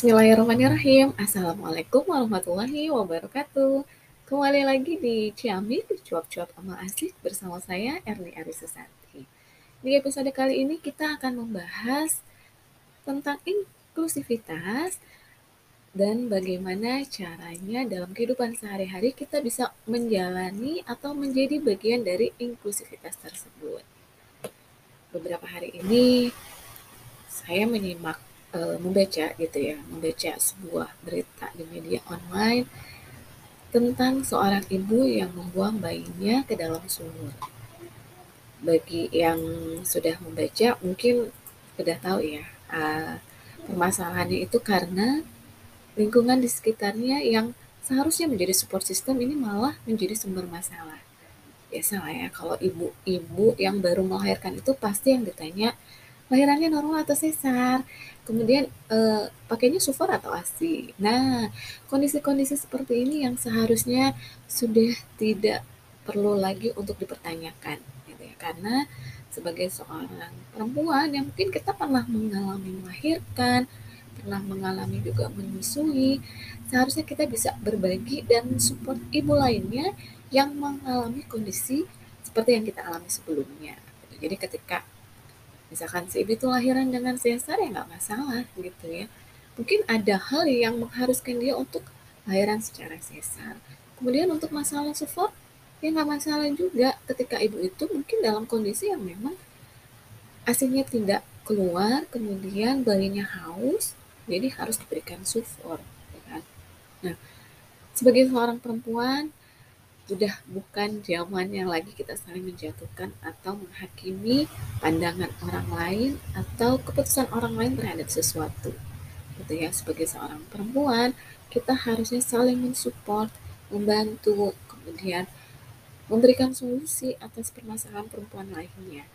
Bismillahirrahmanirrahim. Assalamualaikum warahmatullahi wabarakatuh. Kembali lagi di Ciamik, Cuap-Cuap Amal Asik bersama saya Erni Arisesanti. Di episode kali ini kita akan membahas tentang inklusivitas dan bagaimana caranya dalam kehidupan sehari-hari kita bisa menjalani atau menjadi bagian dari inklusivitas tersebut. Beberapa hari ini saya menyimak uh, membaca gitu ya, membaca sebuah berita di media online tentang seorang ibu yang membuang bayinya ke dalam sumur. Bagi yang sudah membaca mungkin sudah tahu ya, uh, permasalahannya itu karena lingkungan di sekitarnya yang seharusnya menjadi support system ini malah menjadi sumber masalah. Biasa lah ya, kalau ibu-ibu yang baru melahirkan itu pasti yang ditanya lahirannya normal atau sesar, kemudian eh, pakainya sufor atau ASI. Nah, kondisi-kondisi seperti ini yang seharusnya sudah tidak perlu lagi untuk dipertanyakan, gitu ya. Karena sebagai seorang perempuan yang mungkin kita pernah mengalami melahirkan, pernah mengalami juga menyusui, seharusnya kita bisa berbagi dan support ibu lainnya yang mengalami kondisi seperti yang kita alami sebelumnya. Jadi ketika misalkan si ibu itu lahiran dengan sesar ya nggak masalah gitu ya. Mungkin ada hal yang mengharuskan dia untuk lahiran secara sesar kemudian untuk masalah support ya nggak masalah juga. Ketika ibu itu mungkin dalam kondisi yang memang aslinya tidak keluar kemudian bayinya haus jadi harus diberikan support ya kan? nah sebagai seorang perempuan sudah bukan zamannya lagi kita saling menjatuhkan atau menghakimi pandangan orang lain atau keputusan orang lain terhadap sesuatu. Gitu ya, sebagai seorang perempuan, kita harusnya saling mensupport, membantu, kemudian memberikan solusi atas permasalahan perempuan lainnya.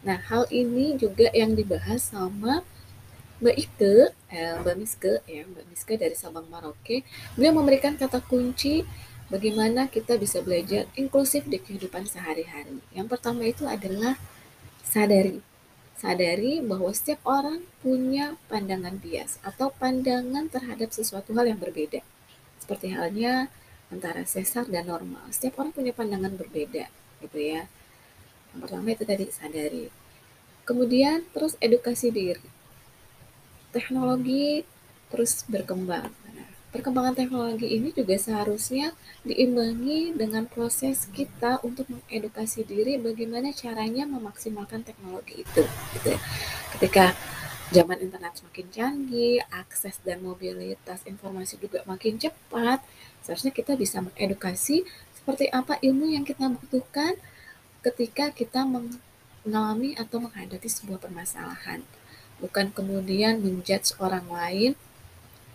Nah, hal ini juga yang dibahas sama Mbak Ike, eh, Mbak Miske, ya, Mbak Miske dari Sabang Maroke, beliau memberikan kata kunci bagaimana kita bisa belajar inklusif di kehidupan sehari-hari. Yang pertama itu adalah sadari. Sadari bahwa setiap orang punya pandangan bias atau pandangan terhadap sesuatu hal yang berbeda. Seperti halnya antara sesar dan normal. Setiap orang punya pandangan berbeda, gitu ya. Yang pertama itu tadi sadari. Kemudian terus edukasi diri. Teknologi terus berkembang perkembangan teknologi ini juga seharusnya diimbangi dengan proses kita untuk mengedukasi diri bagaimana caranya memaksimalkan teknologi itu. Gitu. Ketika zaman internet semakin canggih, akses dan mobilitas informasi juga makin cepat, seharusnya kita bisa mengedukasi seperti apa ilmu yang kita butuhkan ketika kita mengalami atau menghadapi sebuah permasalahan. Bukan kemudian menjudge orang lain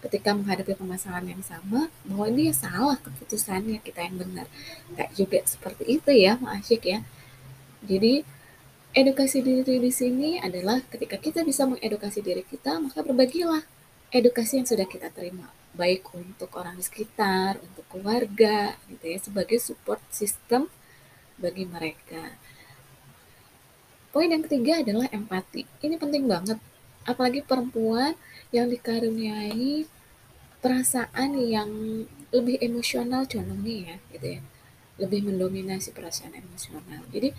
ketika menghadapi permasalahan yang sama bahwa dia salah keputusannya kita yang benar. Nggak juga seperti itu ya Asyik ya. Jadi edukasi diri di sini adalah ketika kita bisa mengedukasi diri kita maka berbagilah edukasi yang sudah kita terima. Baik untuk orang di sekitar untuk keluarga gitu ya sebagai support system bagi mereka. Poin yang ketiga adalah empati. Ini penting banget apalagi perempuan yang dikaruniai perasaan yang lebih emosional condongnya ya gitu ya. Lebih mendominasi perasaan emosional. Jadi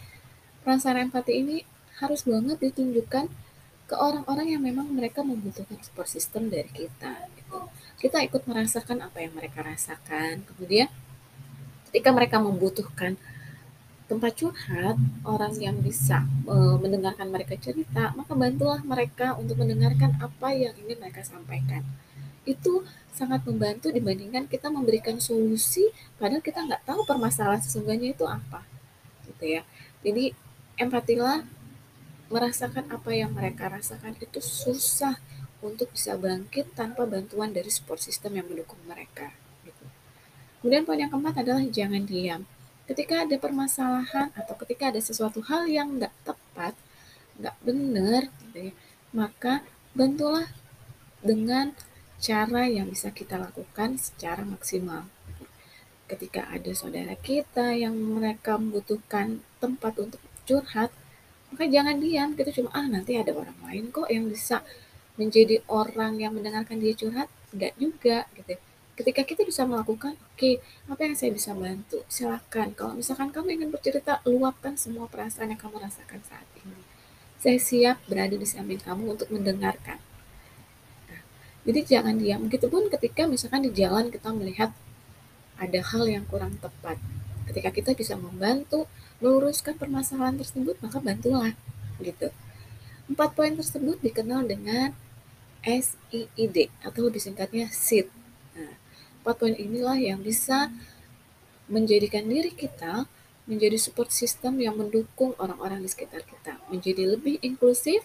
perasaan empati ini harus banget ditunjukkan ke orang-orang yang memang mereka membutuhkan support system dari kita gitu. kita ikut merasakan apa yang mereka rasakan. Kemudian ketika mereka membutuhkan tempat curhat orang yang bisa e, mendengarkan mereka cerita maka bantulah mereka untuk mendengarkan apa yang ingin mereka sampaikan. Itu sangat membantu dibandingkan kita memberikan solusi padahal kita nggak tahu permasalahan sesungguhnya itu apa gitu ya. Jadi empatilah merasakan apa yang mereka rasakan itu susah untuk bisa bangkit tanpa bantuan dari support system yang mendukung mereka gitu. kemudian poin yang keempat adalah jangan diam ketika ada permasalahan atau ketika ada sesuatu hal yang nggak tepat, nggak benar, gitu ya, maka bantulah dengan cara yang bisa kita lakukan secara maksimal. Ketika ada saudara kita yang mereka membutuhkan tempat untuk curhat, maka jangan diam, kita cuma ah nanti ada orang lain kok yang bisa menjadi orang yang mendengarkan dia curhat? Enggak juga gitu. Ketika kita bisa melakukan, oke, apa yang saya bisa bantu? Silakan. Kalau misalkan kamu ingin bercerita, luapkan semua perasaan yang kamu rasakan saat ini. Saya siap berada di samping kamu untuk mendengarkan. Nah, jadi jangan diam. Begitupun ketika misalkan di jalan kita melihat ada hal yang kurang tepat. Ketika kita bisa membantu meluruskan permasalahan tersebut, maka bantulah gitu. Empat poin tersebut dikenal dengan SIID atau lebih singkatnya SID. Empat poin inilah yang bisa menjadikan diri kita menjadi support system yang mendukung orang-orang di sekitar kita, menjadi lebih inklusif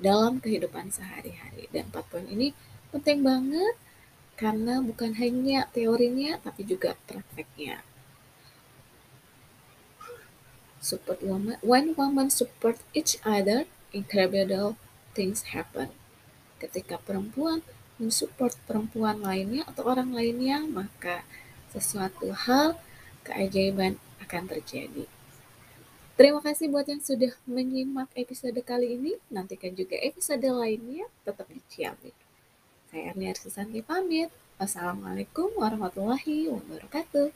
dalam kehidupan sehari-hari. Dan empat poin ini penting banget karena bukan hanya teorinya tapi juga prakteknya. Support woman, when women support each other, incredible things happen. Ketika perempuan mensupport perempuan lainnya atau orang lainnya, maka sesuatu hal keajaiban akan terjadi. Terima kasih buat yang sudah menyimak episode kali ini. Nantikan juga episode lainnya tetap di Ciamik. Saya Ernia Arsusanti pamit. Wassalamualaikum warahmatullahi wabarakatuh.